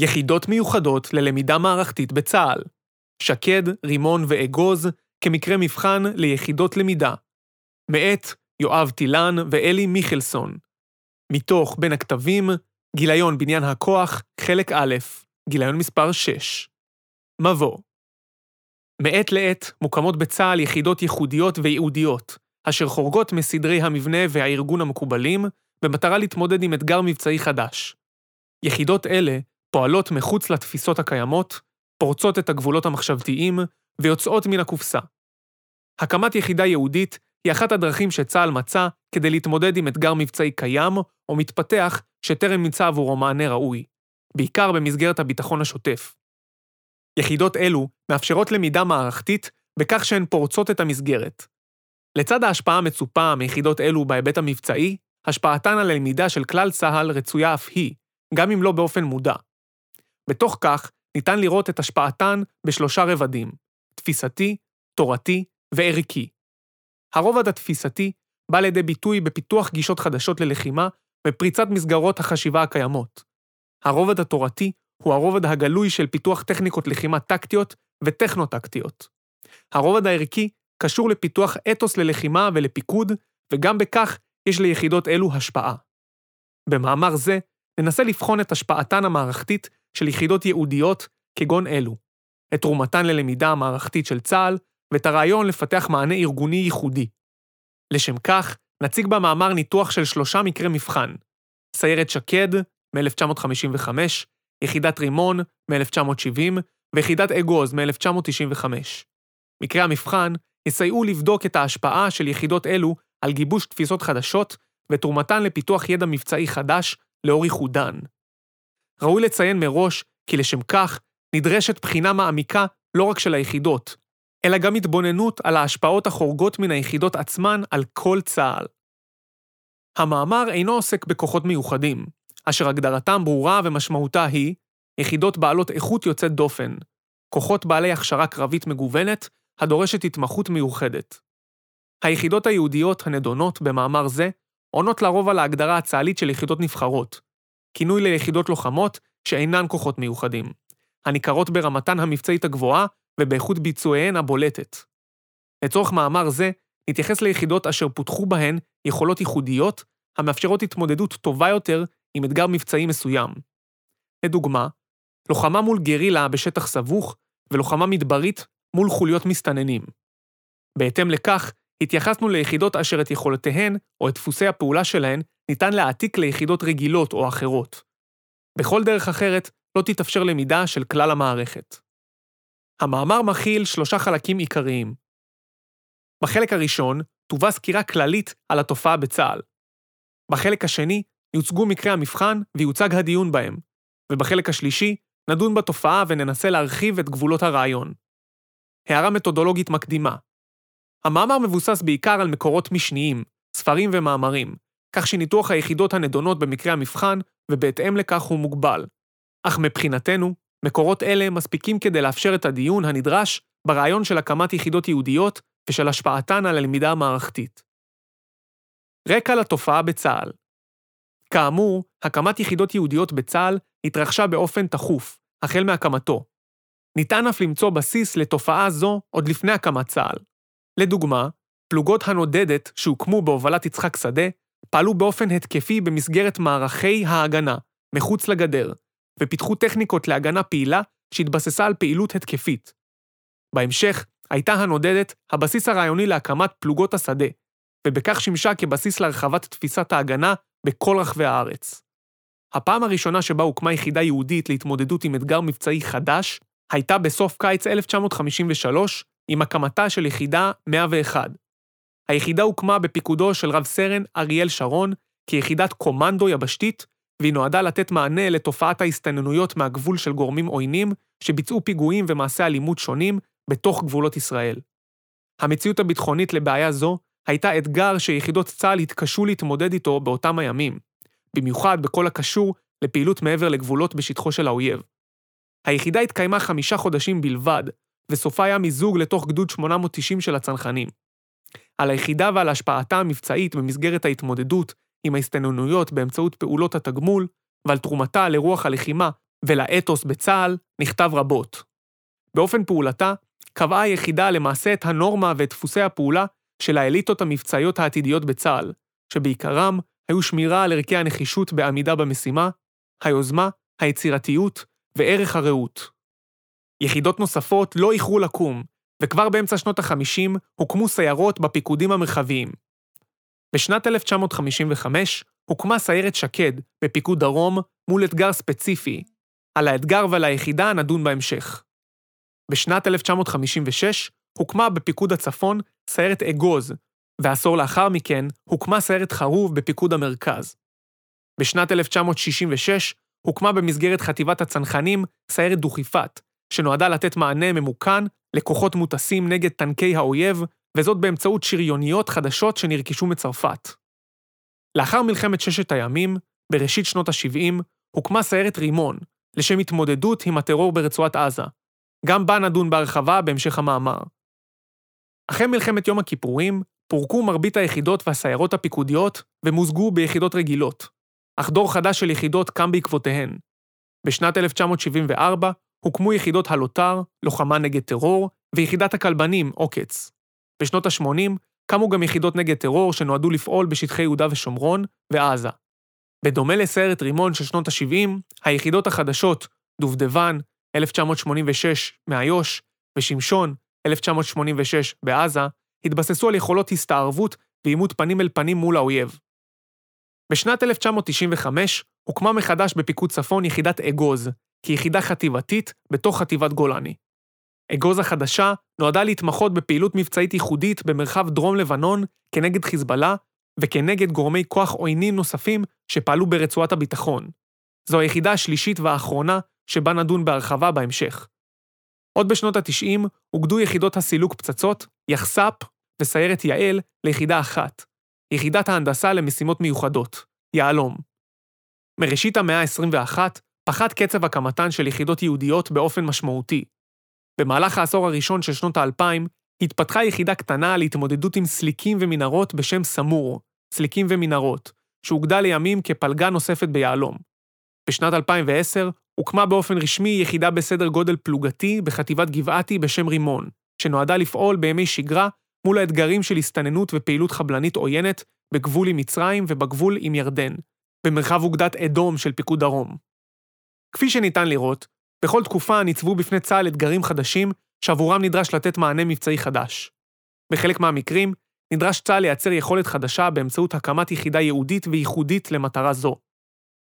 יחידות מיוחדות ללמידה מערכתית בצה"ל. שקד, רימון ואגוז כמקרה מבחן ליחידות למידה. מאת יואב טילן ואלי מיכלסון. מתוך בין הכתבים, גיליון בניין הכוח, חלק א', גיליון מספר 6. מבוא מעת לעת מוקמות בצה"ל יחידות ייחודיות וייעודיות, אשר חורגות מסדרי המבנה והארגון המקובלים, במטרה להתמודד עם אתגר מבצעי חדש. יחידות אלה פועלות מחוץ לתפיסות הקיימות, פורצות את הגבולות המחשבתיים ויוצאות מן הקופסה. הקמת יחידה ייעודית היא אחת הדרכים שצה"ל מצא כדי להתמודד עם אתגר מבצעי קיים או מתפתח שטרם נמצא עבורו מענה ראוי, בעיקר במסגרת הביטחון השוטף. יחידות אלו מאפשרות למידה מערכתית בכך שהן פורצות את המסגרת. לצד ההשפעה המצופה מיחידות אלו בהיבט המבצעי, השפעתן על הלמידה של כלל צה"ל רצויה אף היא, גם אם לא באופן מודע. בתוך כך, ניתן לראות את השפעתן בשלושה רבדים, תפיסתי, תורתי וערכי. הרובד התפיסתי בא לידי ביטוי בפיתוח גישות חדשות ללחימה ופריצת מסגרות החשיבה הקיימות. הרובד התורתי הוא הרובד הגלוי של פיתוח טכניקות לחימה טקטיות וטכנו-טקטיות. הרובד הערכי קשור לפיתוח אתוס ללחימה ולפיקוד, וגם בכך יש ליחידות אלו השפעה. במאמר זה ננסה לבחון את השפעתן המערכתית של יחידות ייעודיות כגון אלו, את תרומתן ללמידה המערכתית של צה"ל ואת הרעיון לפתח מענה ארגוני ייחודי. לשם כך, נציג במאמר ניתוח של שלושה מקרי מבחן, סיירת שקד, מ-1955, יחידת רימון, מ-1970, ויחידת אגוז, מ-1995. מקרי המבחן יסייעו לבדוק את ההשפעה של יחידות אלו על גיבוש תפיסות חדשות ותרומתן לפיתוח ידע מבצעי חדש לאור ייחודן. ראוי לציין מראש כי לשם כך נדרשת בחינה מעמיקה לא רק של היחידות, אלא גם התבוננות על ההשפעות החורגות מן היחידות עצמן על כל צה"ל. המאמר אינו עוסק בכוחות מיוחדים, אשר הגדרתם ברורה ומשמעותה היא יחידות בעלות איכות יוצאת דופן, כוחות בעלי הכשרה קרבית מגוונת, הדורשת התמחות מיוחדת. היחידות היהודיות הנדונות במאמר זה עונות לרוב על ההגדרה הצה"לית של יחידות נבחרות, כינוי ליחידות לוחמות שאינן כוחות מיוחדים, הניכרות ברמתן המבצעית הגבוהה ובאיכות ביצועיהן הבולטת. לצורך מאמר זה, נתייחס ליחידות אשר פותחו בהן יכולות ייחודיות, המאפשרות התמודדות טובה יותר עם אתגר מבצעי מסוים. לדוגמה, לוחמה מול גרילה בשטח סבוך, ולוחמה מדברית מול חוליות מסתננים. בהתאם לכך, התייחסנו ליחידות אשר את יכולותיהן, או את דפוסי הפעולה שלהן, ניתן להעתיק ליחידות רגילות או אחרות. בכל דרך אחרת, לא תתאפשר למידה של כלל המערכת. המאמר מכיל שלושה חלקים עיקריים. בחלק הראשון תובא סקירה כללית על התופעה בצה"ל. בחלק השני יוצגו מקרי המבחן ויוצג הדיון בהם, ובחלק השלישי נדון בתופעה וננסה להרחיב את גבולות הרעיון. הערה מתודולוגית מקדימה המאמר מבוסס בעיקר על מקורות משניים, ספרים ומאמרים, כך שניתוח היחידות הנדונות במקרה המבחן, ובהתאם לכך הוא מוגבל. אך מבחינתנו, מקורות אלה מספיקים כדי לאפשר את הדיון הנדרש ברעיון של הקמת יחידות ייעודיות ושל השפעתן על הלמידה המערכתית. רקע לתופעה בצה"ל כאמור, הקמת יחידות ייעודיות בצה"ל התרחשה באופן תכוף, החל מהקמתו. ניתן אף למצוא בסיס לתופעה זו עוד לפני הקמת צה"ל. לדוגמה, פלוגות הנודדת שהוקמו בהובלת יצחק שדה, פעלו באופן התקפי במסגרת מערכי ההגנה, מחוץ לגדר, ופיתחו טכניקות להגנה פעילה שהתבססה על פעילות התקפית. בהמשך, הייתה הנודדת הבסיס הרעיוני להקמת פלוגות השדה, ובכך שימשה כבסיס להרחבת תפיסת ההגנה בכל רחבי הארץ. הפעם הראשונה שבה הוקמה יחידה ייעודית להתמודדות עם אתגר מבצעי חדש, הייתה בסוף קיץ 1953, עם הקמתה של יחידה 101. היחידה הוקמה בפיקודו של רב סרן אריאל שרון כיחידת קומנדו יבשתית, והיא נועדה לתת מענה לתופעת ההסתננויות מהגבול של גורמים עוינים שביצעו פיגועים ומעשי אלימות שונים בתוך גבולות ישראל. המציאות הביטחונית לבעיה זו הייתה אתגר שיחידות צה"ל התקשו להתמודד איתו באותם הימים, במיוחד בכל הקשור לפעילות מעבר לגבולות בשטחו של האויב. היחידה התקיימה חמישה חודשים בלבד, וסופה היה מיזוג לתוך גדוד 890 של הצנחנים. על היחידה ועל השפעתה המבצעית במסגרת ההתמודדות עם ההסתננויות באמצעות פעולות התגמול, ועל תרומתה לרוח הלחימה ולאתוס בצה"ל נכתב רבות. באופן פעולתה, קבעה היחידה למעשה את הנורמה ואת דפוסי הפעולה של האליטות המבצעיות העתידיות בצה"ל, שבעיקרם היו שמירה על ערכי הנחישות בעמידה במשימה, היוזמה, היצירתיות וערך הרעות. יחידות נוספות לא איחרו לקום, וכבר באמצע שנות ה-50 הוקמו סיירות בפיקודים המרחביים. בשנת 1955 הוקמה סיירת שקד בפיקוד דרום מול אתגר ספציפי. על האתגר ועל היחידה נדון בהמשך. בשנת 1956 הוקמה בפיקוד הצפון סיירת אגוז, ועשור לאחר מכן הוקמה סיירת חרוב בפיקוד המרכז. בשנת 1966 הוקמה במסגרת חטיבת הצנחנים סיירת דוכיפת, שנועדה לתת מענה ממוכן לכוחות מוטסים נגד טנקי האויב, וזאת באמצעות שריוניות חדשות שנרכשו מצרפת. לאחר מלחמת ששת הימים, בראשית שנות ה-70, הוקמה סיירת רימון, לשם התמודדות עם הטרור ברצועת עזה. גם בה נדון בהרחבה בהמשך המאמר. אחרי מלחמת יום הכיפורים, פורקו מרבית היחידות והסיירות הפיקודיות ומוזגו ביחידות רגילות, אך דור חדש של יחידות קם בעקבותיהן. בשנת 1974 הוקמו יחידות הלוט"ר, לוחמה נגד טרור, ויחידת הכלבנים, עוקץ. בשנות ה-80 קמו גם יחידות נגד טרור שנועדו לפעול בשטחי יהודה ושומרון ועזה. בדומה לסיירת רימון של שנות ה-70, היחידות החדשות, דובדבן, 1986 מאיו"ש, ושמשון, 1986 בעזה, התבססו על יכולות הסתערבות ועימות פנים אל פנים מול האויב. בשנת 1995 הוקמה מחדש בפיקוד צפון יחידת אגוז, כיחידה חטיבתית בתוך חטיבת גולני. אגוז החדשה נועדה להתמחות בפעילות מבצעית ייחודית במרחב דרום לבנון כנגד חיזבאללה וכנגד גורמי כוח עוינים נוספים שפעלו ברצועת הביטחון. זו היחידה השלישית והאחרונה שבה נדון בהרחבה בהמשך. עוד בשנות ה-90 אוגדו יחידות הסילוק פצצות, יחס"פ וסיירת יעל ליחידה אחת, יחידת ההנדסה למשימות מיוחדות, יהלום. מראשית המאה ה-21 פחת קצב הקמתן של יחידות יהודיות באופן משמעותי. במהלך העשור הראשון של שנות האלפיים, התפתחה יחידה קטנה להתמודדות עם סליקים ומנהרות בשם סמור, סליקים ומנהרות, שהוגדה לימים כפלגה נוספת ביהלום. בשנת 2010 הוקמה באופן רשמי יחידה בסדר גודל פלוגתי בחטיבת גבעתי בשם רימון, שנועדה לפעול בימי שגרה מול האתגרים של הסתננות ופעילות חבלנית עוינת בגבול עם מצרים ובגבול עם ירדן, במרחב אוגדת אדום של פיקוד דרום. כפי שניתן לראות, בכל תקופה ניצבו בפני צה"ל אתגרים חדשים שעבורם נדרש לתת מענה מבצעי חדש. בחלק מהמקרים, נדרש צה"ל לייצר יכולת חדשה באמצעות הקמת יחידה ייעודית וייחודית למטרה זו.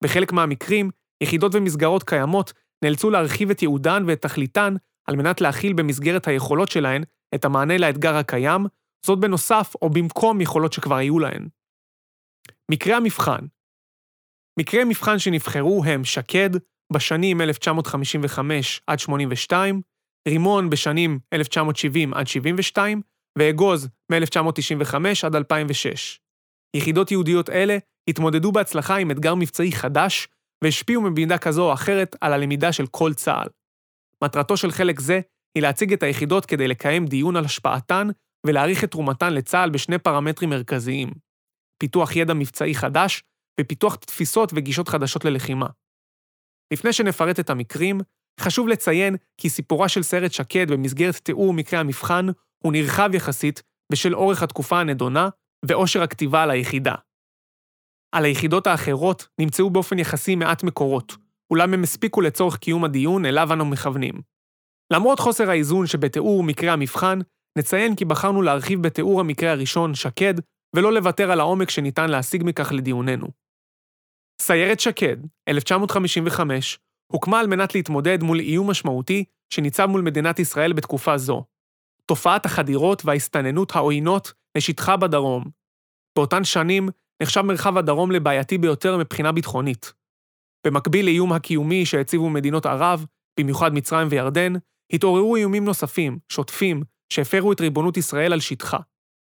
בחלק מהמקרים, יחידות ומסגרות קיימות נאלצו להרחיב את ייעודן ואת תכליתן על מנת להכיל במסגרת היכולות שלהן את המענה לאתגר הקיים, זאת בנוסף או במקום יכולות שכבר היו להן. מקרי המבחן מקרי מבחן שנבחרו הם שקד, בשנים 1955 עד 82, רימון בשנים 1970 עד 72, ואגוז מ-1995 עד 2006. יחידות יהודיות אלה התמודדו בהצלחה עם אתגר מבצעי חדש, והשפיעו במידה כזו או אחרת על הלמידה של כל צה"ל. מטרתו של חלק זה היא להציג את היחידות כדי לקיים דיון על השפעתן ולהעריך את תרומתן לצה"ל בשני פרמטרים מרכזיים פיתוח ידע מבצעי חדש ופיתוח תפיסות וגישות חדשות ללחימה. לפני שנפרט את המקרים, חשוב לציין כי סיפורה של סיירת שקד במסגרת תיאור מקרי המבחן הוא נרחב יחסית בשל אורך התקופה הנדונה ועושר הכתיבה על היחידה. על היחידות האחרות נמצאו באופן יחסי מעט מקורות, אולם הם הספיקו לצורך קיום הדיון אליו אנו מכוונים. למרות חוסר האיזון שבתיאור מקרי המבחן, נציין כי בחרנו להרחיב בתיאור המקרה הראשון, שקד, ולא לוותר על העומק שניתן להשיג מכך לדיוננו. סיירת שקד, 1955, הוקמה על מנת להתמודד מול איום משמעותי שניצב מול מדינת ישראל בתקופה זו. תופעת החדירות וההסתננות העוינות לשטחה בדרום. באותן שנים נחשב מרחב הדרום לבעייתי ביותר מבחינה ביטחונית. במקביל לאיום הקיומי שהציבו מדינות ערב, במיוחד מצרים וירדן, התעוררו איומים נוספים, שוטפים, שהפרו את ריבונות ישראל על שטחה.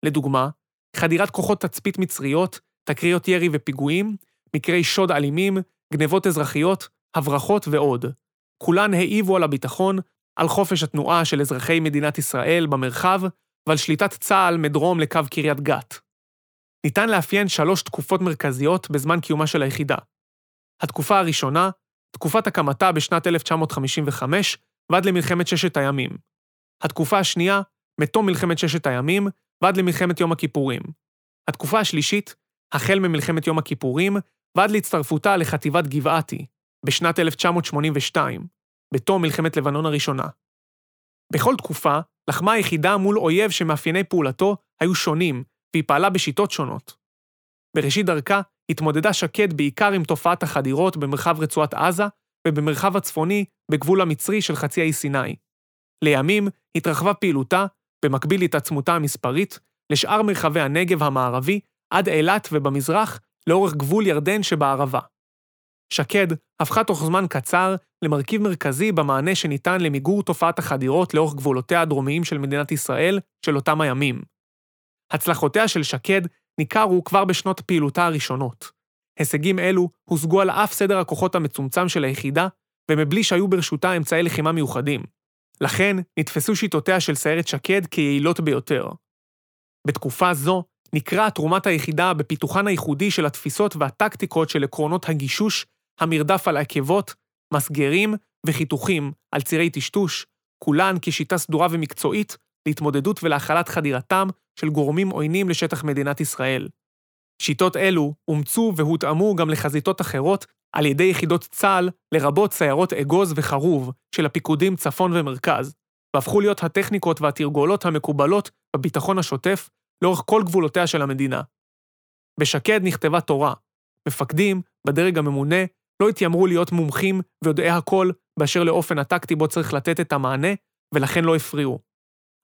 לדוגמה, חדירת כוחות תצפית מצריות, תקריות ירי ופיגועים, מקרי שוד אלימים, גנבות אזרחיות, הברחות ועוד. כולן העיבו על הביטחון, על חופש התנועה של אזרחי מדינת ישראל במרחב ועל שליטת צה"ל מדרום לקו קריית גת. ניתן לאפיין שלוש תקופות מרכזיות בזמן קיומה של היחידה. התקופה הראשונה, תקופת הקמתה בשנת 1955 ועד למלחמת ששת הימים. התקופה השנייה, מתום מלחמת ששת הימים ועד למלחמת יום הכיפורים. התקופה השלישית, החל ממלחמת יום הכיפורים ועד להצטרפותה לחטיבת גבעתי, בשנת 1982, בתום מלחמת לבנון הראשונה. בכל תקופה, לחמה היחידה מול אויב שמאפייני פעולתו היו שונים, והיא פעלה בשיטות שונות. בראשית דרכה התמודדה שקד בעיקר עם תופעת החדירות במרחב רצועת עזה ובמרחב הצפוני בגבול המצרי של חצי האי סיני. לימים התרחבה פעילותה, במקביל להתעצמותה המספרית, לשאר מרחבי הנגב המערבי עד אילת ובמזרח, לאורך גבול ירדן שבערבה. שקד הפכה תוך זמן קצר למרכיב מרכזי במענה שניתן למיגור תופעת החדירות לאורך גבולותיה הדרומיים של מדינת ישראל של אותם הימים. הצלחותיה של שקד ניכרו כבר בשנות פעילותה הראשונות. הישגים אלו הושגו על אף סדר הכוחות המצומצם של היחידה, ומבלי שהיו ברשותה אמצעי לחימה מיוחדים. לכן נתפסו שיטותיה של סיירת שקד כיעילות ביותר. בתקופה זו ניכרה תרומת היחידה בפיתוחן הייחודי של התפיסות והטקטיקות של עקרונות הגישוש, המרדף על עקבות, מסגרים וחיתוכים על צירי טשטוש, כולן כשיטה סדורה ומקצועית להתמודדות ולהכלת חדירתם של גורמים עוינים לשטח מדינת ישראל. שיטות אלו אומצו והותאמו גם לחזיתות אחרות על ידי יחידות צה"ל, לרבות סיירות אגוז וחרוב של הפיקודים צפון ומרכז, והפכו להיות הטכניקות והתרגולות המקובלות בביטחון השוטף לאורך כל גבולותיה של המדינה. בשקד נכתבה תורה. מפקדים, בדרג הממונה, לא התיימרו להיות מומחים ויודעי הכל באשר לאופן הטקטי בו צריך לתת את המענה, ולכן לא הפריעו.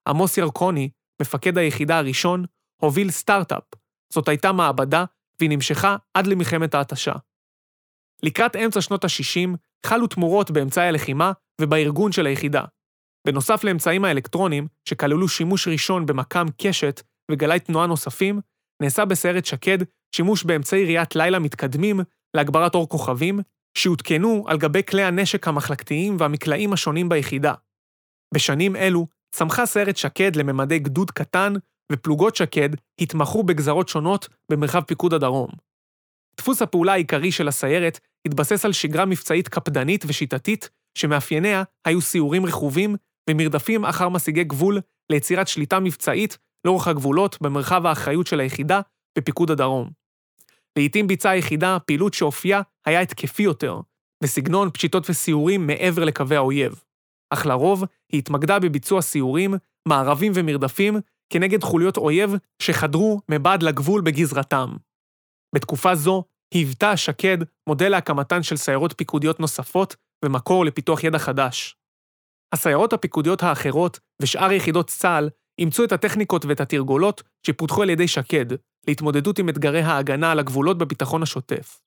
עמוס ירקוני, מפקד היחידה הראשון, הוביל סטארט-אפ. זאת הייתה מעבדה, והיא נמשכה עד למלחמת ההתשה. לקראת אמצע שנות ה-60 חלו תמורות באמצעי הלחימה ובארגון של היחידה. בנוסף לאמצעים האלקטרוניים, שכללו שימוש ראשון במקם קשת וגלי תנועה נוספים, נעשה בסיירת שקד שימוש באמצעי ראיית לילה מתקדמים להגברת אור כוכבים, שהותקנו על גבי כלי הנשק המחלקתיים והמקלעים השונים ביחידה. בשנים אלו צמחה סיירת שקד לממדי גדוד קטן, ופלוגות שקד התמחו בגזרות שונות במרחב פיקוד הדרום. דפוס הפעולה העיקרי של הסיירת התבסס על שגרה מבצעית קפדנית ושיטתית, שמאפייניה היו סיורים רכובים ומרדפים אחר משיגי גבול ליצירת שליטה מבצעית לאורך הגבולות במרחב האחריות של היחידה בפיקוד הדרום. לעתים ביצעה היחידה פעילות שאופייה היה התקפי יותר, בסגנון פשיטות וסיורים מעבר לקווי האויב. אך לרוב היא התמקדה בביצוע סיורים, מערבים ומרדפים כנגד חוליות אויב שחדרו מבעד לגבול בגזרתם. בתקופה זו היוותה שקד מודל להקמתן של סיירות פיקודיות נוספות ומקור לפיתוח ידע חדש. הסיירות הפיקודיות האחרות ושאר יחידות צה"ל אימצו את הטכניקות ואת התרגולות שפותחו על ידי שקד להתמודדות עם אתגרי ההגנה על הגבולות בביטחון השוטף.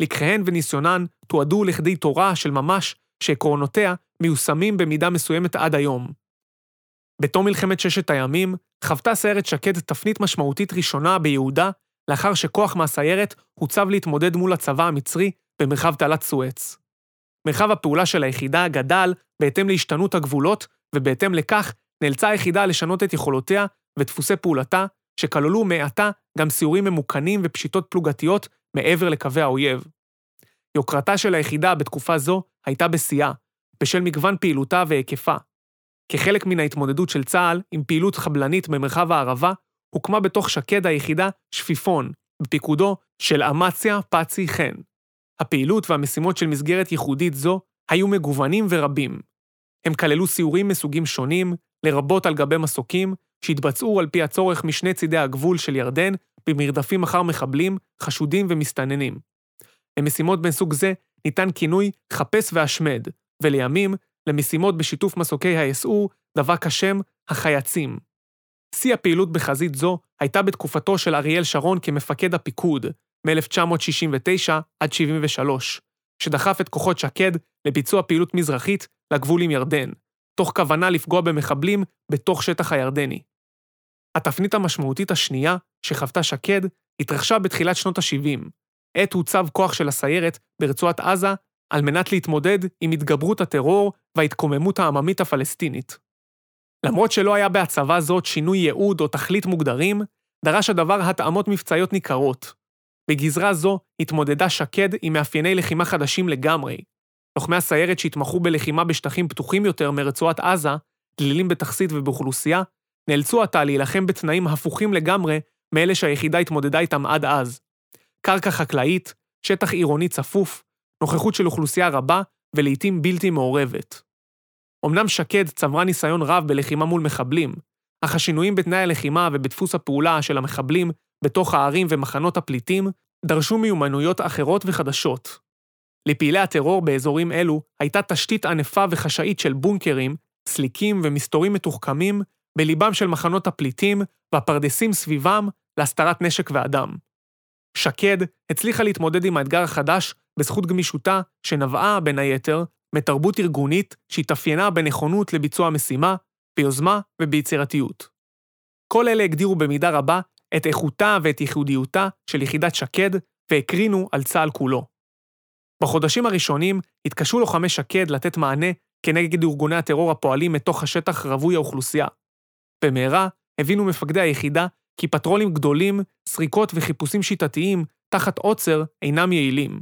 לקחיהן וניסיונן תועדו לכדי תורה של ממש שעקרונותיה מיושמים במידה מסוימת עד היום. בתום מלחמת ששת הימים, חוותה סיירת שקד תפנית משמעותית ראשונה ביהודה, לאחר שכוח מהסיירת הוצב להתמודד מול הצבא המצרי במרחב תעלת סואץ. מרחב הפעולה של היחידה גדל בהתאם להשתנות הגבולות, ובהתאם לכך נאלצה היחידה לשנות את יכולותיה ודפוסי פעולתה, שכללו מעתה גם סיורים ממוכנים ופשיטות פלוגתיות מעבר לקווי האויב. יוקרתה של היחידה בתקופה זו הייתה בשיאה, בשל מגוון פעילותה והיקפה. כחלק מן ההתמודדות של צה"ל עם פעילות חבלנית במרחב הערבה, הוקמה בתוך שקד היחידה שפיפון, בפיקודו של אמציה פצי חן. הפעילות והמשימות של מסגרת ייחודית זו היו מגוונים ורבים. הם כללו סיורים מסוגים שונים, לרבות על גבי מסוקים, שהתבצעו על פי הצורך משני צידי הגבול של ירדן, במרדפים אחר מחבלים, חשודים ומסתננים. למשימות מסוג זה ניתן כינוי חפש והשמד, ולימים, למשימות בשיתוף מסוקי היסעור, דבק השם החייצים. שיא הפעילות בחזית זו הייתה בתקופתו של אריאל שרון כמפקד הפיקוד, מ-1969 עד 73, שדחף את כוחות שקד לביצוע פעילות מזרחית לגבול עם ירדן, תוך כוונה לפגוע במחבלים בתוך שטח הירדני. התפנית המשמעותית השנייה שחוותה שקד התרחשה בתחילת שנות ה-70, עת הוצב כוח של הסיירת ברצועת עזה על מנת להתמודד עם התגברות הטרור וההתקוממות העממית הפלסטינית. למרות שלא היה בהצבה זאת שינוי ייעוד או תכלית מוגדרים, דרש הדבר התאמות מבצעיות ניכרות. בגזרה זו התמודדה שקד עם מאפייני לחימה חדשים לגמרי, לוחמי הסיירת שהתמחו בלחימה בשטחים פתוחים יותר מרצועת עזה, דלילים בתכסית ובאוכלוסייה, נאלצו עתה להילחם בתנאים הפוכים לגמרי מאלה שהיחידה התמודדה איתם עד אז. קרקע חקלאית, שטח עירוני צפוף, נוכחות של אוכלוסייה רבה ולעיתים בלתי מעורבת. אמנם שקד צברה ניסיון רב בלחימה מול מחבלים, אך השינויים בתנאי הלחימה ובדפוס הפעולה של המחבלים בתוך הערים ומחנות הפליטים דרשו מיומנויות אחרות וחדשות. לפעילי הטרור באזורים אלו הייתה תשתית ענפה וחשאית של בונקרים, סליקים ומסתורים מתוחכמים בליבם של מחנות הפליטים והפרדסים סביבם להסתרת נשק ואדם. שקד הצליחה להתמודד עם האתגר החדש בזכות גמישותה, שנבעה, בין היתר, מתרבות ארגונית שהתאפיינה בנכונות לביצוע משימה, ביוזמה וביצירתיות. כל אלה הגדירו במידה רבה את איכותה ואת ייחודיותה של יחידת שקד והקרינו על צה"ל כולו. בחודשים הראשונים התקשו לוחמי שקד לתת מענה כנגד ארגוני הטרור הפועלים מתוך השטח רווי האוכלוסייה. במהרה הבינו מפקדי היחידה כי פטרולים גדולים, סריקות וחיפושים שיטתיים תחת עוצר אינם יעילים.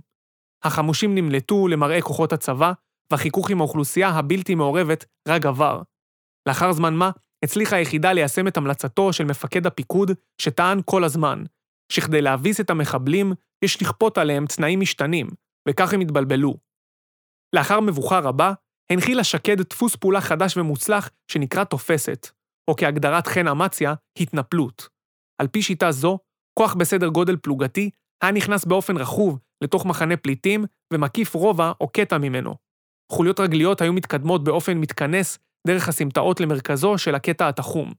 החמושים נמלטו למראה כוחות הצבא, והחיכוך עם האוכלוסייה הבלתי מעורבת רק גבר. לאחר זמן מה, הצליחה היחידה ליישם את המלצתו של מפקד הפיקוד, שטען כל הזמן, שכדי להביס את המחבלים, יש לכפות עליהם תנאים משתנים, וכך הם התבלבלו. לאחר מבוכה רבה, הנחילה שקד דפוס פעולה חדש ומוצלח שנקרא תופסת, או כהגדרת חן אמציה, התנפלות. על פי שיטה זו, כוח בסדר גודל פלוגתי היה נכנס באופן רכוב לתוך מחנה פליטים ומקיף רובע או קטע ממנו. חוליות רגליות היו מתקדמות באופן מתכנס דרך הסמטאות למרכזו של הקטע התחום.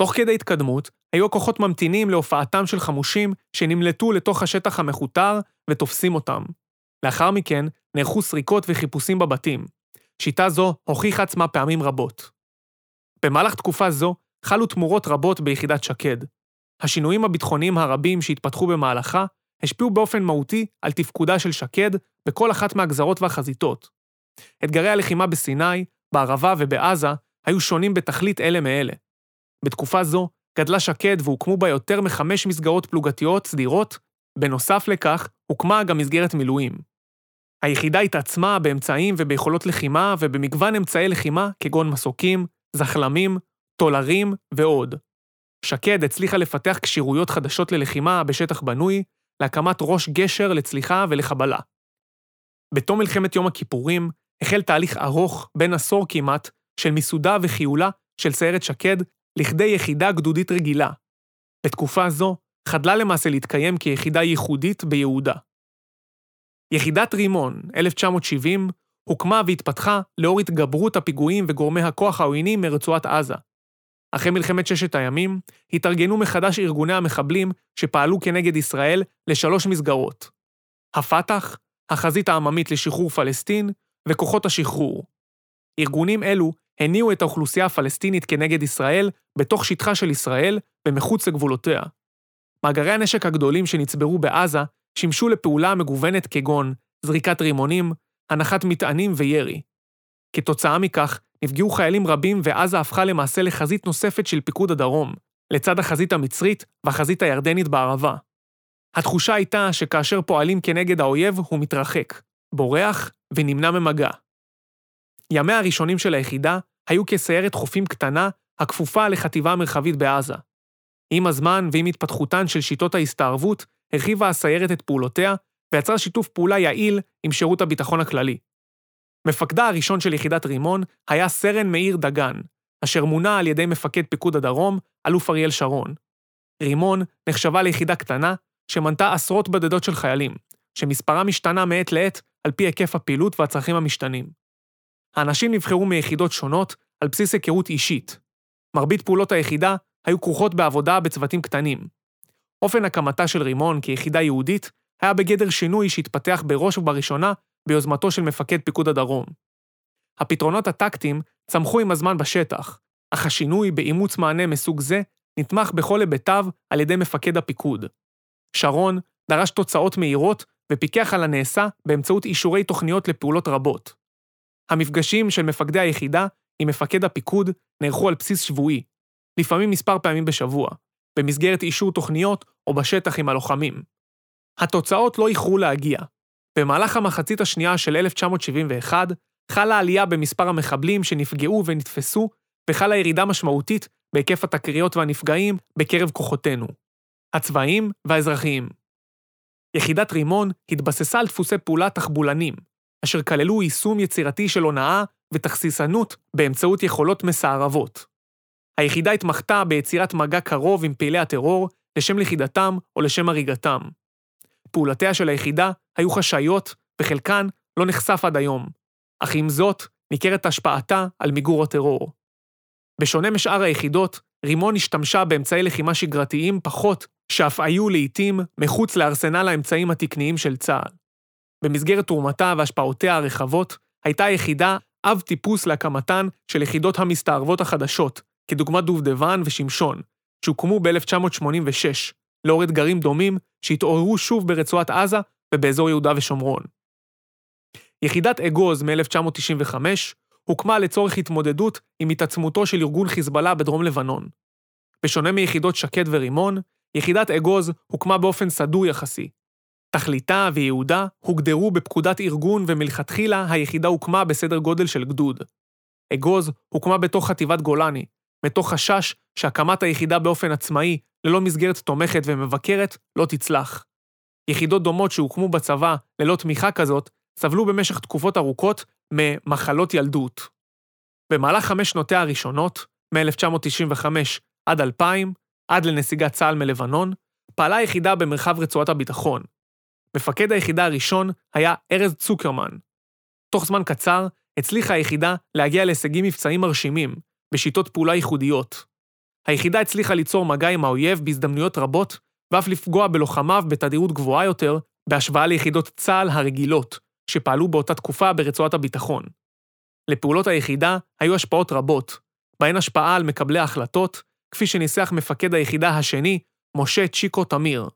תוך כדי התקדמות, היו הכוחות ממתינים להופעתם של חמושים שנמלטו לתוך השטח המכותר ותופסים אותם. לאחר מכן, נערכו סריקות וחיפושים בבתים. שיטה זו הוכיחה עצמה פעמים רבות. במהלך תקופה זו, חלו תמורות רבות ביחידת שקד. השינויים הביטחוניים הרבים שהתפתחו במהלכה השפיעו באופן מהותי על תפקודה של שקד בכל אחת מהגזרות והחזיתות. אתגרי הלחימה בסיני, בערבה ובעזה היו שונים בתכלית אלה מאלה. בתקופה זו גדלה שקד והוקמו בה יותר מחמש מסגרות פלוגתיות סדירות, בנוסף לכך הוקמה גם מסגרת מילואים. היחידה התעצמה באמצעים וביכולות לחימה ובמגוון אמצעי לחימה כגון מסוקים, זחלמים, טולרים ועוד. שקד הצליחה לפתח כשירויות חדשות ללחימה בשטח בנוי, להקמת ראש גשר לצליחה ולחבלה. בתום מלחמת יום הכיפורים, החל תהליך ארוך, בן עשור כמעט, של מיסודה וחיולה של סיירת שקד לכדי יחידה גדודית רגילה. בתקופה זו, חדלה למעשה להתקיים כיחידה ייחודית ביהודה. יחידת רימון, 1970, הוקמה והתפתחה לאור התגברות הפיגועים וגורמי הכוח העוינים מרצועת עזה. אחרי מלחמת ששת הימים, התארגנו מחדש ארגוני המחבלים שפעלו כנגד ישראל לשלוש מסגרות. הפת"ח, החזית העממית לשחרור פלסטין, וכוחות השחרור. ארגונים אלו הניעו את האוכלוסייה הפלסטינית כנגד ישראל בתוך שטחה של ישראל ומחוץ לגבולותיה. מאגרי הנשק הגדולים שנצברו בעזה שימשו לפעולה מגוונת כגון זריקת רימונים, הנחת מטענים וירי. כתוצאה מכך, נפגעו חיילים רבים ועזה הפכה למעשה לחזית נוספת של פיקוד הדרום, לצד החזית המצרית והחזית הירדנית בערבה. התחושה הייתה שכאשר פועלים כנגד האויב, הוא מתרחק, בורח ונמנע ממגע. ימיה הראשונים של היחידה היו כסיירת חופים קטנה הכפופה לחטיבה המרחבית בעזה. עם הזמן ועם התפתחותן של שיטות ההסתערבות, הרחיבה הסיירת את פעולותיה ויצרה שיתוף פעולה יעיל עם שירות הביטחון הכללי. מפקדה הראשון של יחידת רימון היה סרן מאיר דגן, אשר מונה על ידי מפקד פיקוד הדרום, אלוף אריאל שרון. רימון נחשבה ליחידה קטנה, שמנתה עשרות בודדות של חיילים, שמספרם השתנה מעת לעת על פי היקף הפעילות והצרכים המשתנים. האנשים נבחרו מיחידות שונות על בסיס היכרות אישית. מרבית פעולות היחידה היו כרוכות בעבודה בצוותים קטנים. אופן הקמתה של רימון כיחידה יהודית היה בגדר שינוי שהתפתח בראש ובראשונה ביוזמתו של מפקד פיקוד הדרום. הפתרונות הטקטיים צמחו עם הזמן בשטח, אך השינוי באימוץ מענה מסוג זה נתמך בכל היבטיו על ידי מפקד הפיקוד. שרון דרש תוצאות מהירות ופיקח על הנעשה באמצעות אישורי תוכניות לפעולות רבות. המפגשים של מפקדי היחידה עם מפקד הפיקוד נערכו על בסיס שבועי, לפעמים מספר פעמים בשבוע, במסגרת אישור תוכניות או בשטח עם הלוחמים. התוצאות לא איחרו להגיע. במהלך המחצית השנייה של 1971 חלה עלייה במספר המחבלים שנפגעו ונתפסו, וחלה ירידה משמעותית בהיקף התקריות והנפגעים בקרב כוחותינו, הצבאיים והאזרחיים. יחידת רימון התבססה על דפוסי פעולה תחבולנים, אשר כללו יישום יצירתי של הונאה ותכסיסנות באמצעות יכולות מסערבות. היחידה התמחתה ביצירת מגע קרוב עם פעילי הטרור לשם לכידתם או לשם הריגתם. פעולותיה של היחידה היו חשאיות, וחלקן לא נחשף עד היום, אך עם זאת, ניכרת השפעתה על מיגור הטרור. בשונה משאר היחידות, רימון השתמשה באמצעי לחימה שגרתיים פחות, שאף היו לעיתים מחוץ לארסנל האמצעים התקניים של צה"ל. במסגרת תרומתה והשפעותיה הרחבות, הייתה היחידה אב טיפוס להקמתן של יחידות המסתערבות החדשות, כדוגמת דובדבן ושמשון, שהוקמו ב-1986, לאור אתגרים דומים שהתעוררו שוב ברצועת עזה ובאזור יהודה ושומרון. יחידת אגוז מ-1995 הוקמה לצורך התמודדות עם התעצמותו של ארגון חיזבאללה בדרום לבנון. בשונה מיחידות שקד ורימון, יחידת אגוז הוקמה באופן סדור יחסי. תכליתה וייעודה הוגדרו בפקודת ארגון ומלכתחילה היחידה הוקמה בסדר גודל של גדוד. אגוז הוקמה בתוך חטיבת גולני, מתוך חשש שהקמת היחידה באופן עצמאי, ללא מסגרת תומכת ומבקרת, לא תצלח. יחידות דומות שהוקמו בצבא ללא תמיכה כזאת, סבלו במשך תקופות ארוכות ממחלות ילדות. במהלך חמש שנותיה הראשונות, מ-1995 עד 2000, עד לנסיגת צה"ל מלבנון, פעלה היחידה במרחב רצועת הביטחון. מפקד היחידה הראשון היה ארז צוקרמן. תוך זמן קצר הצליחה היחידה להגיע להישגים מבצעיים מרשימים, בשיטות פעולה ייחודיות. היחידה הצליחה ליצור מגע עם האויב בהזדמנויות רבות, ואף לפגוע בלוחמיו בתדירות גבוהה יותר, בהשוואה ליחידות צה"ל הרגילות, שפעלו באותה תקופה ברצועת הביטחון. לפעולות היחידה היו השפעות רבות, בהן השפעה על מקבלי ההחלטות, כפי שניסח מפקד היחידה השני, משה צ'יקו תמיר.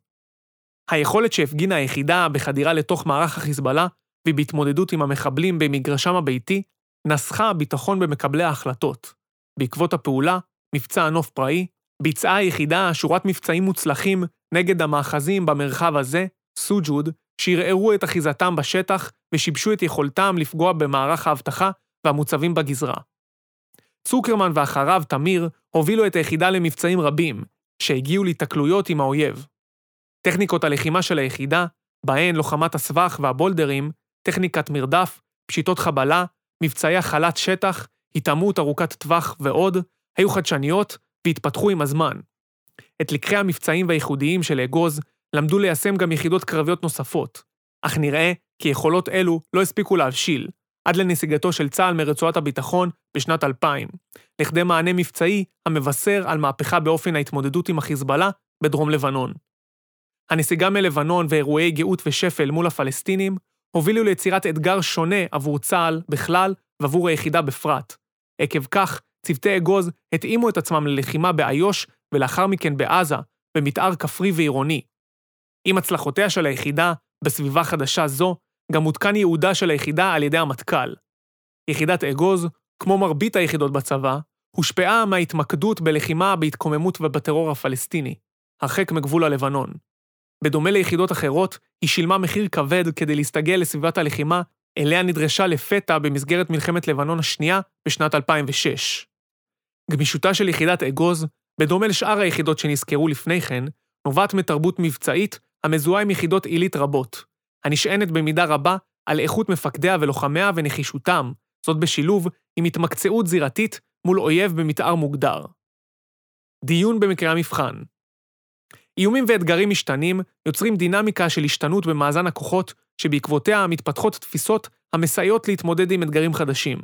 היכולת שהפגינה היחידה בחדירה לתוך מערך החיזבאללה ובהתמודדות עם המחבלים במגרשם הביתי, נסחה הביטחון במקבלי ההחלטות. בעקבות הפעולה, מבצע הנוף פראי, ביצעה היחידה שורת מבצעים מוצלחים נגד המאחזים במרחב הזה, סוג'וד, שערערו את אחיזתם בשטח ושיבשו את יכולתם לפגוע במערך האבטחה והמוצבים בגזרה. צוקרמן ואחריו, תמיר, הובילו את היחידה למבצעים רבים, שהגיעו להיתקלויות עם האויב. טכניקות הלחימה של היחידה, בהן לוחמת הסבך והבולדרים, טכניקת מרדף, פשיטות חבלה, מבצעי החלת שטח, התעמות ארוכת טווח ועוד, היו חדשניות והתפתחו עם הזמן. את לקחי המבצעים והייחודיים של אגוז למדו ליישם גם יחידות קרביות נוספות, אך נראה כי יכולות אלו לא הספיקו להבשיל, עד לנסיגתו של צה"ל מרצועת הביטחון בשנת 2000, לכדי מענה מבצעי המבשר על מהפכה באופן ההתמודדות עם החיזבאללה בדרום לבנון. הנסיגה מלבנון ואירועי גאות ושפל מול הפלסטינים הובילו ליצירת אתגר שונה עבור צה"ל בכלל ועבור היחידה בפרט. עקב כך, צוותי אגוז התאימו את עצמם ללחימה באיו"ש ולאחר מכן בעזה, במתאר כפרי ועירוני. עם הצלחותיה של היחידה בסביבה חדשה זו, גם מותקן ייעודה של היחידה על ידי המטכ"ל. יחידת אגוז, כמו מרבית היחידות בצבא, הושפעה מההתמקדות בלחימה בהתקוממות ובטרור הפלסטיני, הרחק מגבול הלבנון. בדומה ליחידות אחרות, היא שילמה מחיר כבד כדי להסתגל לסביבת הלחימה אליה נדרשה לפתע במסגרת מלחמת לבנון השנייה בשנת 2006. גמישותה של יחידת אגוז, בדומה לשאר היחידות שנזכרו לפני כן, נובעת מתרבות מבצעית המזוהה עם יחידות עילית רבות, הנשענת במידה רבה על איכות מפקדיה ולוחמיה ונחישותם, זאת בשילוב עם התמקצעות זירתית מול אויב במתאר מוגדר. דיון במקרה המבחן איומים ואתגרים משתנים יוצרים דינמיקה של השתנות במאזן הכוחות, שבעקבותיה מתפתחות תפיסות המסייעות להתמודד עם אתגרים חדשים.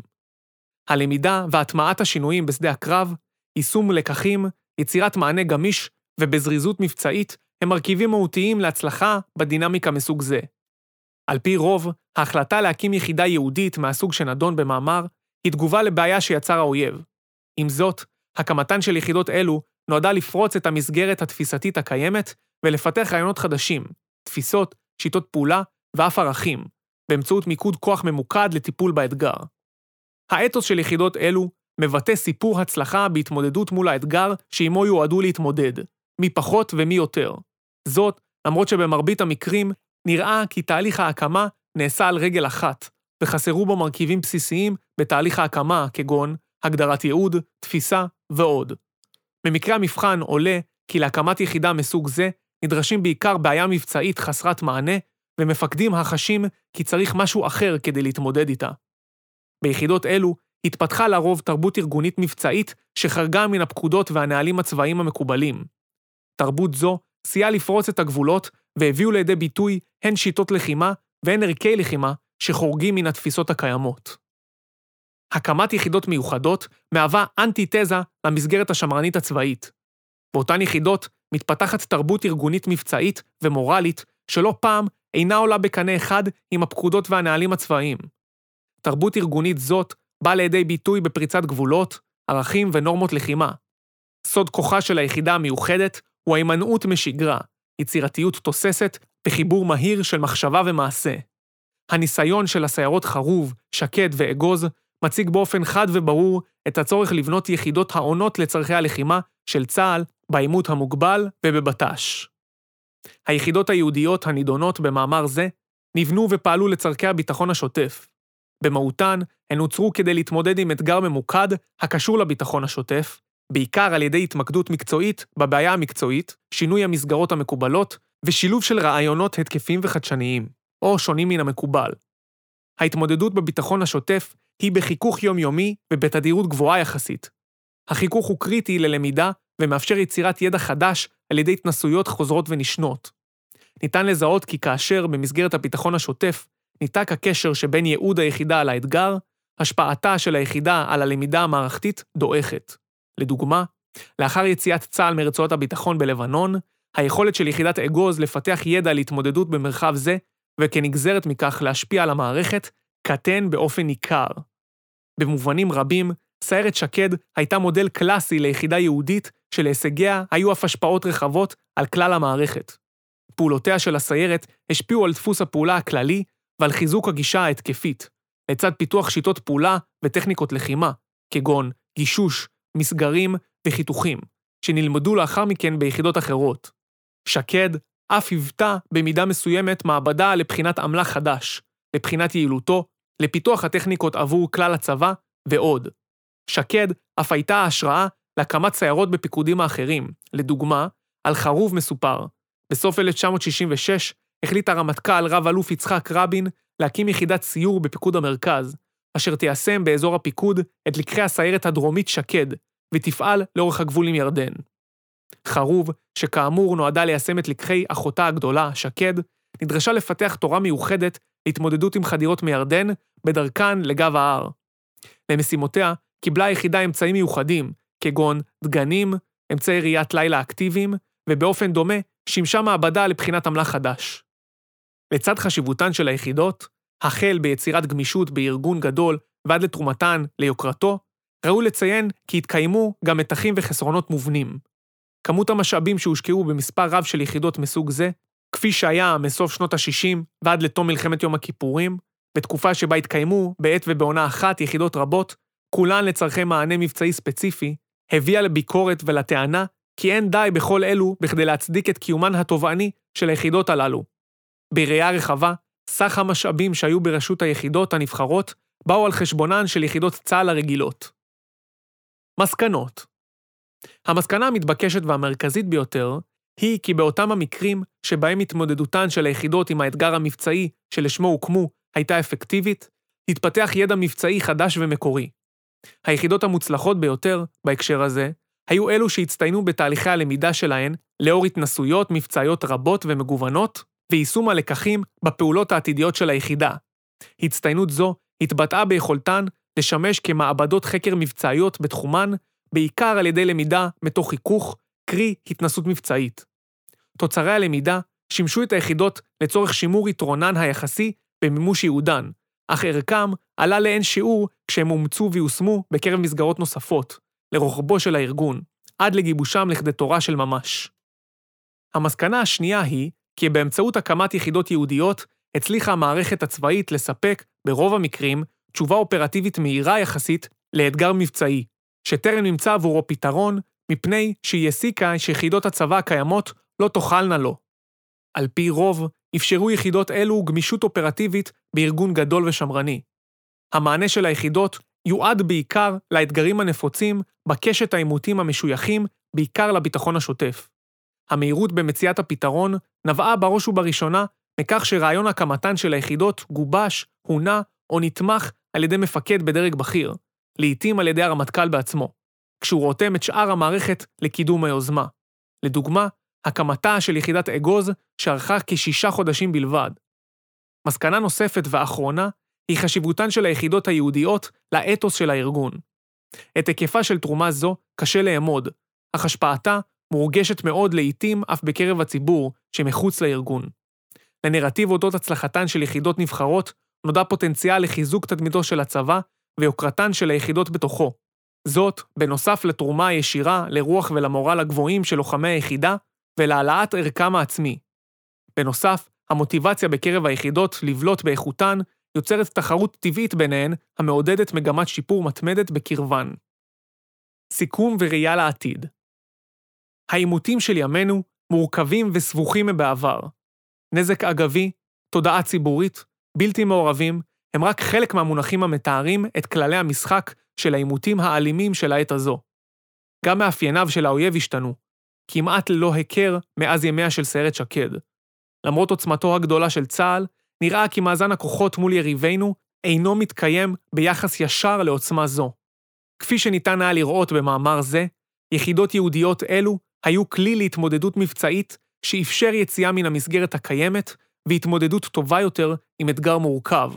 הלמידה והטמעת השינויים בשדה הקרב, יישום לקחים, יצירת מענה גמיש ובזריזות מבצעית הם מרכיבים מהותיים להצלחה בדינמיקה מסוג זה. על פי רוב, ההחלטה להקים יחידה ייעודית מהסוג שנדון במאמר, היא תגובה לבעיה שיצר האויב. עם זאת, הקמתן של יחידות אלו נועדה לפרוץ את המסגרת התפיסתית הקיימת ולפתח רעיונות חדשים, תפיסות, שיטות פעולה ואף ערכים, באמצעות מיקוד כוח ממוקד לטיפול באתגר. האתוס של יחידות אלו מבטא סיפור הצלחה בהתמודדות מול האתגר שעימו יועדו להתמודד, מי פחות ומי יותר. זאת, למרות שבמרבית המקרים נראה כי תהליך ההקמה נעשה על רגל אחת, וחסרו בו מרכיבים בסיסיים בתהליך ההקמה, כגון הגדרת ייעוד, תפיסה ועוד. במקרה המבחן עולה כי להקמת יחידה מסוג זה נדרשים בעיקר בעיה מבצעית חסרת מענה, ומפקדים החשים כי צריך משהו אחר כדי להתמודד איתה. ביחידות אלו התפתחה לרוב תרבות ארגונית מבצעית שחרגה מן הפקודות והנהלים הצבאיים המקובלים. תרבות זו סייעה לפרוץ את הגבולות והביאו לידי ביטוי הן שיטות לחימה והן ערכי לחימה שחורגים מן התפיסות הקיימות. הקמת יחידות מיוחדות מהווה אנטי-תזה למסגרת השמרנית הצבאית. באותן יחידות מתפתחת תרבות ארגונית מבצעית ומורלית שלא פעם אינה עולה בקנה אחד עם הפקודות והנהלים הצבאיים. תרבות ארגונית זאת באה לידי ביטוי בפריצת גבולות, ערכים ונורמות לחימה. סוד כוחה של היחידה המיוחדת הוא ההימנעות משגרה, יצירתיות תוססת בחיבור מהיר של מחשבה ומעשה. הניסיון של הסיירות חרוב, שקד ואגוז מציג באופן חד וברור את הצורך לבנות יחידות העונות לצורכי הלחימה של צה"ל בעימות המוגבל ובבט"ש. היחידות היהודיות הנידונות במאמר זה נבנו ופעלו לצורכי הביטחון השוטף. במהותן, הן נוצרו כדי להתמודד עם אתגר ממוקד הקשור לביטחון השוטף, בעיקר על ידי התמקדות מקצועית בבעיה המקצועית, שינוי המסגרות המקובלות ושילוב של רעיונות התקפיים וחדשניים, או שונים מן המקובל. ההתמודדות בביטחון השוטף היא בחיכוך יומיומי ובתדירות גבוהה יחסית. החיכוך הוא קריטי ללמידה ומאפשר יצירת ידע חדש על ידי התנסויות חוזרות ונשנות. ניתן לזהות כי כאשר, במסגרת הביטחון השוטף, ניתק הקשר שבין ייעוד היחידה על האתגר, השפעתה של היחידה על הלמידה המערכתית דועכת. לדוגמה, לאחר יציאת צה"ל מרצועות הביטחון בלבנון, היכולת של יחידת אגוז לפתח ידע להתמודדות במרחב זה, וכנגזרת מכך להשפיע על המערכת, קטן באופן ניכר. במובנים רבים, סיירת שקד הייתה מודל קלאסי ליחידה יהודית שלהישגיה היו אף השפעות רחבות על כלל המערכת. פעולותיה של הסיירת השפיעו על דפוס הפעולה הכללי ועל חיזוק הגישה ההתקפית, לצד פיתוח שיטות פעולה וטכניקות לחימה, כגון גישוש, מסגרים וחיתוכים, שנלמדו לאחר מכן ביחידות אחרות. שקד אף היוותה במידה מסוימת מעבדה לבחינת עמלה חדש, לבחינת יעילותו, לפיתוח הטכניקות עבור כלל הצבא ועוד. שקד אף הייתה ההשראה להקמת סיירות בפיקודים האחרים, לדוגמה, על חרוב מסופר. בסוף 1966 החליט הרמטכ"ל רב-אלוף יצחק רבין להקים יחידת סיור בפיקוד המרכז, אשר תיישם באזור הפיקוד את לקחי הסיירת הדרומית שקד, ותפעל לאורך הגבול עם ירדן. חרוב, שכאמור נועדה ליישם את לקחי אחותה הגדולה, שקד, נדרשה לפתח תורה מיוחדת להתמודדות עם חדירות מירדן בדרכן לגב ההר. למשימותיה קיבלה היחידה אמצעים מיוחדים, כגון דגנים, אמצעי ראיית לילה אקטיביים, ובאופן דומה שימשה מעבדה לבחינת עמלה חדש. לצד חשיבותן של היחידות, החל ביצירת גמישות בארגון גדול ועד לתרומתן ליוקרתו, ראוי לציין כי התקיימו גם מתחים וחסרונות מובנים. כמות המשאבים שהושקעו במספר רב של יחידות מסוג זה, כפי שהיה מסוף שנות ה-60 ועד לתום מלחמת יום הכיפורים, בתקופה שבה התקיימו, בעת ובעונה אחת, יחידות רבות, כולן לצורכי מענה מבצעי ספציפי, הביאה לביקורת ולטענה כי אין די בכל אלו בכדי להצדיק את קיומן התובעני של היחידות הללו. בראייה רחבה, סך המשאבים שהיו ברשות היחידות הנבחרות באו על חשבונן של יחידות צה"ל הרגילות. מסקנות המסקנה המתבקשת והמרכזית ביותר היא כי באותם המקרים שבהם התמודדותן של היחידות עם האתגר המבצעי שלשמו הוקמו הייתה אפקטיבית, התפתח ידע מבצעי חדש ומקורי. היחידות המוצלחות ביותר, בהקשר הזה, היו אלו שהצטיינו בתהליכי הלמידה שלהן לאור התנסויות מבצעיות רבות ומגוונות, ויישום הלקחים בפעולות העתידיות של היחידה. הצטיינות זו התבטאה ביכולתן לשמש כמעבדות חקר מבצעיות בתחומן, בעיקר על ידי למידה מתוך חיכוך, קרי התנסות מבצעית. תוצרי הלמידה שימשו את היחידות לצורך שימור יתרונן היחסי במימוש ייעודן, אך ערכם עלה לאין שיעור כשהם אומצו ויושמו בקרב מסגרות נוספות, לרוחבו של הארגון, עד לגיבושם לכדי תורה של ממש. המסקנה השנייה היא כי באמצעות הקמת יחידות ייעודיות, הצליחה המערכת הצבאית לספק, ברוב המקרים, תשובה אופרטיבית מהירה יחסית לאתגר מבצעי, שטרם נמצא עבורו פתרון, מפני שהיא הסיקה שיחידות הצבא הקיימות לא תוכלנה לו. על פי רוב, אפשרו יחידות אלו גמישות אופרטיבית בארגון גדול ושמרני. המענה של היחידות יועד בעיקר לאתגרים הנפוצים בקשת העימותים המשויכים בעיקר לביטחון השוטף. המהירות במציאת הפתרון נבעה בראש ובראשונה מכך שרעיון הקמתן של היחידות גובש, הונה או נתמך על ידי מפקד בדרג בכיר, לעתים על ידי הרמטכ"ל בעצמו, כשהוא רותם את שאר המערכת לקידום היוזמה. לדוגמה, הקמתה של יחידת אגוז, שארכה כשישה חודשים בלבד. מסקנה נוספת ואחרונה היא חשיבותן של היחידות היהודיות לאתוס של הארגון. את היקפה של תרומה זו קשה לאמוד, אך השפעתה מורגשת מאוד לעיתים אף בקרב הציבור שמחוץ לארגון. לנרטיב אודות הצלחתן של יחידות נבחרות נודע פוטנציאל לחיזוק תדמיתו של הצבא ויוקרתן של היחידות בתוכו. זאת, בנוסף לתרומה הישירה לרוח ולמורל הגבוהים של לוחמי היחידה ולהעלאת ערכם העצמי. בנוסף, המוטיבציה בקרב היחידות לבלוט באיכותן יוצרת תחרות טבעית ביניהן, המעודדת מגמת שיפור מתמדת בקרבן. סיכום וראייה לעתיד העימותים של ימינו מורכבים וסבוכים מבעבר. נזק אגבי, תודעה ציבורית, בלתי מעורבים, הם רק חלק מהמונחים המתארים את כללי המשחק של העימותים האלימים של העת הזו. גם מאפייניו של האויב השתנו, כמעט ללא היכר מאז ימיה של סיירת שקד. למרות עוצמתו הגדולה של צה"ל, נראה כי מאזן הכוחות מול יריבינו אינו מתקיים ביחס ישר לעוצמה זו. כפי שניתן היה לראות במאמר זה, יחידות יהודיות אלו היו כלי להתמודדות מבצעית שאפשר יציאה מן המסגרת הקיימת והתמודדות טובה יותר עם אתגר מורכב.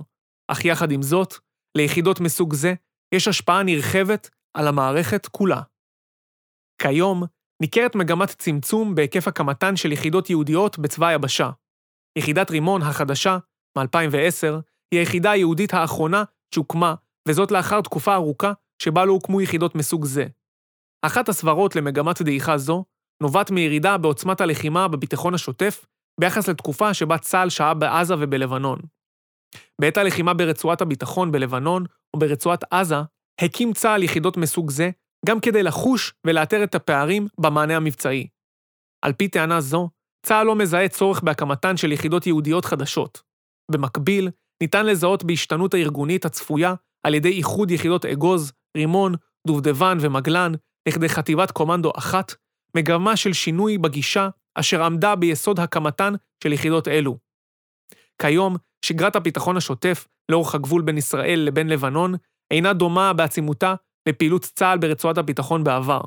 אך יחד עם זאת, ליחידות מסוג זה יש השפעה נרחבת על המערכת כולה. כיום, ניכרת מגמת צמצום בהיקף הקמתן של יחידות יהודיות בצבא היבשה. יחידת רימון החדשה, מ-2010, היא היחידה היהודית האחרונה שהוקמה, וזאת לאחר תקופה ארוכה שבה לא הוקמו יחידות מסוג זה. אחת הסברות למגמת דעיכה זו נובעת מירידה בעוצמת הלחימה בביטחון השוטף ביחס לתקופה שבה צה"ל שהה בעזה ובלבנון. בעת הלחימה ברצועת הביטחון בלבנון או ברצועת עזה, הקים צה"ל יחידות מסוג זה גם כדי לחוש ולאתר את הפערים במענה המבצעי. על פי טענה זו, צה"ל לא מזהה צורך בהקמתן של יחידות יהודיות חדשות. במקביל, ניתן לזהות בהשתנות הארגונית הצפויה על ידי איחוד יחידות אגוז, רימון, דובדבן ומגלן לכדי חטיבת קומנדו אחת, מגמה של שינוי בגישה אשר עמדה ביסוד הקמתן של יחידות אלו. כיום, שגרת הביטחון השוטף לאורך הגבול בין ישראל לבין לבנון אינה דומה בעצימותה לפעילות צה"ל ברצועת הביטחון בעבר.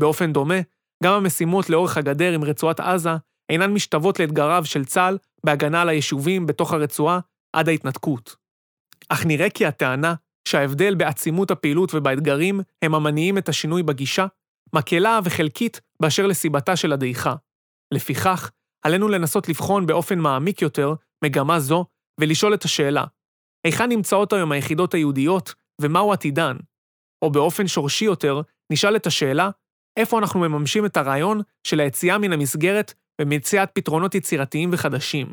באופן דומה, גם המשימות לאורך הגדר עם רצועת עזה אינן משתוות לאתגריו של צה"ל בהגנה על היישובים בתוך הרצועה עד ההתנתקות. אך נראה כי הטענה שההבדל בעצימות הפעילות ובאתגרים הם המניעים את השינוי בגישה, מקלה וחלקית באשר לסיבתה של הדעיכה. לפיכך, עלינו לנסות לבחון באופן מעמיק יותר מגמה זו ולשאול את השאלה, היכן נמצאות היום היחידות היהודיות ומהו עתידן? או באופן שורשי יותר, נשאל את השאלה, איפה אנחנו מממשים את הרעיון של היציאה מן המסגרת ומציאת פתרונות יצירתיים וחדשים.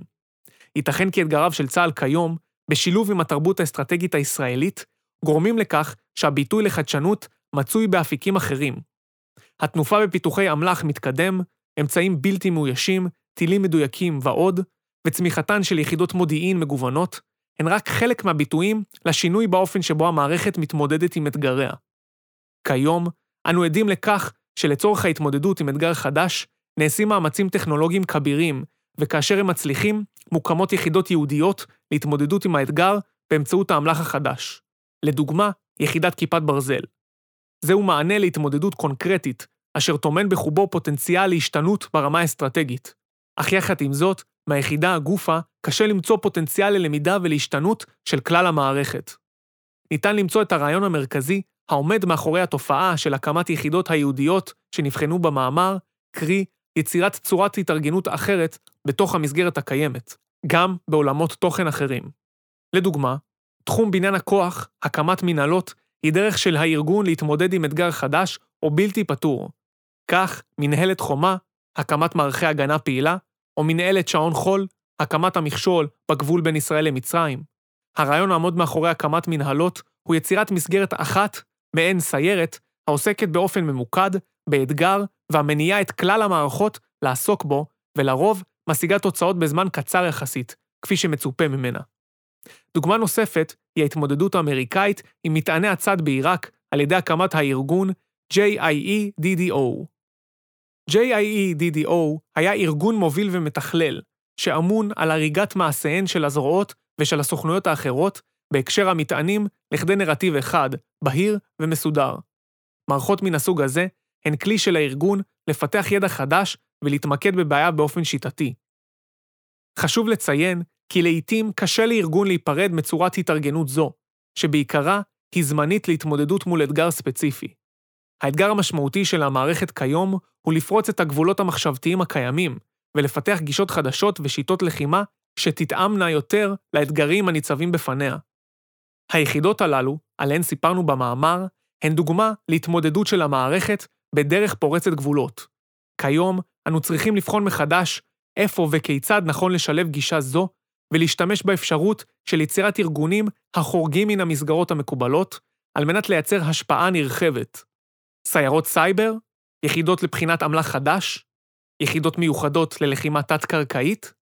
ייתכן כי אתגריו של צה"ל כיום, בשילוב עם התרבות האסטרטגית הישראלית, גורמים לכך שהביטוי לחדשנות מצוי באפיקים אחרים. התנופה בפיתוחי אמל"ח מתקדם, אמצעים בלתי מאוישים, טילים מדויקים ועוד, וצמיחתן של יחידות מודיעין מגוונות, הן רק חלק מהביטויים לשינוי באופן שבו המערכת מתמודדת עם אתגריה. כיום, אנו עדים לכך שלצורך ההתמודדות עם אתגר חדש, נעשים מאמצים טכנולוגיים כבירים, וכאשר הם מצליחים, מוקמות יחידות ייעודיות להתמודדות עם האתגר באמצעות האמל"ח החדש. לדוגמה, יחידת כיפת ברזל. זהו מענה להתמודדות קונקרטית, אשר טומן בחובו פוטנציאל להשתנות ברמה האסטרטגית. אך יחד עם זאת, מהיחידה הגופה קשה למצוא פוטנציאל ללמידה ולהשתנות של כלל המערכת. ניתן למצוא את הרעיון המרכזי העומד מאחורי התופעה של הקמת יחידות היהודיות שנבחנו במאמר, קרי, יצירת צורת התארגנות אחרת בתוך המסגרת הקיימת, גם בעולמות תוכן אחרים. לדוגמה, תחום בניין הכוח, הקמת מנהלות, היא דרך של הארגון להתמודד עם אתגר חדש או בלתי פתור. כך, מנהלת חומה, הקמת מערכי הגנה פעילה, או מנהלת שעון חול, הקמת המכשול בגבול בין ישראל למצרים. הרעיון העמוד מאחורי הקמת מנהלות הוא יצירת מסגרת אחת, מעין סיירת, העוסקת באופן ממוקד, באתגר, והמניעה את כלל המערכות לעסוק בו, ולרוב משיגה תוצאות בזמן קצר יחסית, כפי שמצופה ממנה. דוגמה נוספת היא ההתמודדות האמריקאית עם מטעני הצד בעיראק על ידי הקמת הארגון JIE-DDO. JIE-DDO היה ארגון מוביל ומתכלל, שאמון על הריגת מעשיהן של הזרועות ושל הסוכנויות האחרות בהקשר המטענים לכדי נרטיב אחד, בהיר ומסודר. מערכות מן הסוג הזה הן כלי של הארגון לפתח ידע חדש ולהתמקד בבעיה באופן שיטתי. חשוב לציין כי לעיתים קשה לארגון להיפרד מצורת התארגנות זו, שבעיקרה היא זמנית להתמודדות מול אתגר ספציפי. האתגר המשמעותי של המערכת כיום הוא לפרוץ את הגבולות המחשבתיים הקיימים, ולפתח גישות חדשות ושיטות לחימה שתתאמנה יותר לאתגרים הניצבים בפניה. היחידות הללו, עליהן סיפרנו במאמר, הן דוגמה להתמודדות של המערכת בדרך פורצת גבולות. כיום, אנו צריכים לבחון מחדש איפה וכיצד נכון לשלב גישה זו, ולהשתמש באפשרות של יצירת ארגונים החורגים מן המסגרות המקובלות, על מנת לייצר השפעה נרחבת. סיירות סייבר, יחידות לבחינת אמל"ח חדש, יחידות מיוחדות ללחימה תת-קרקעית,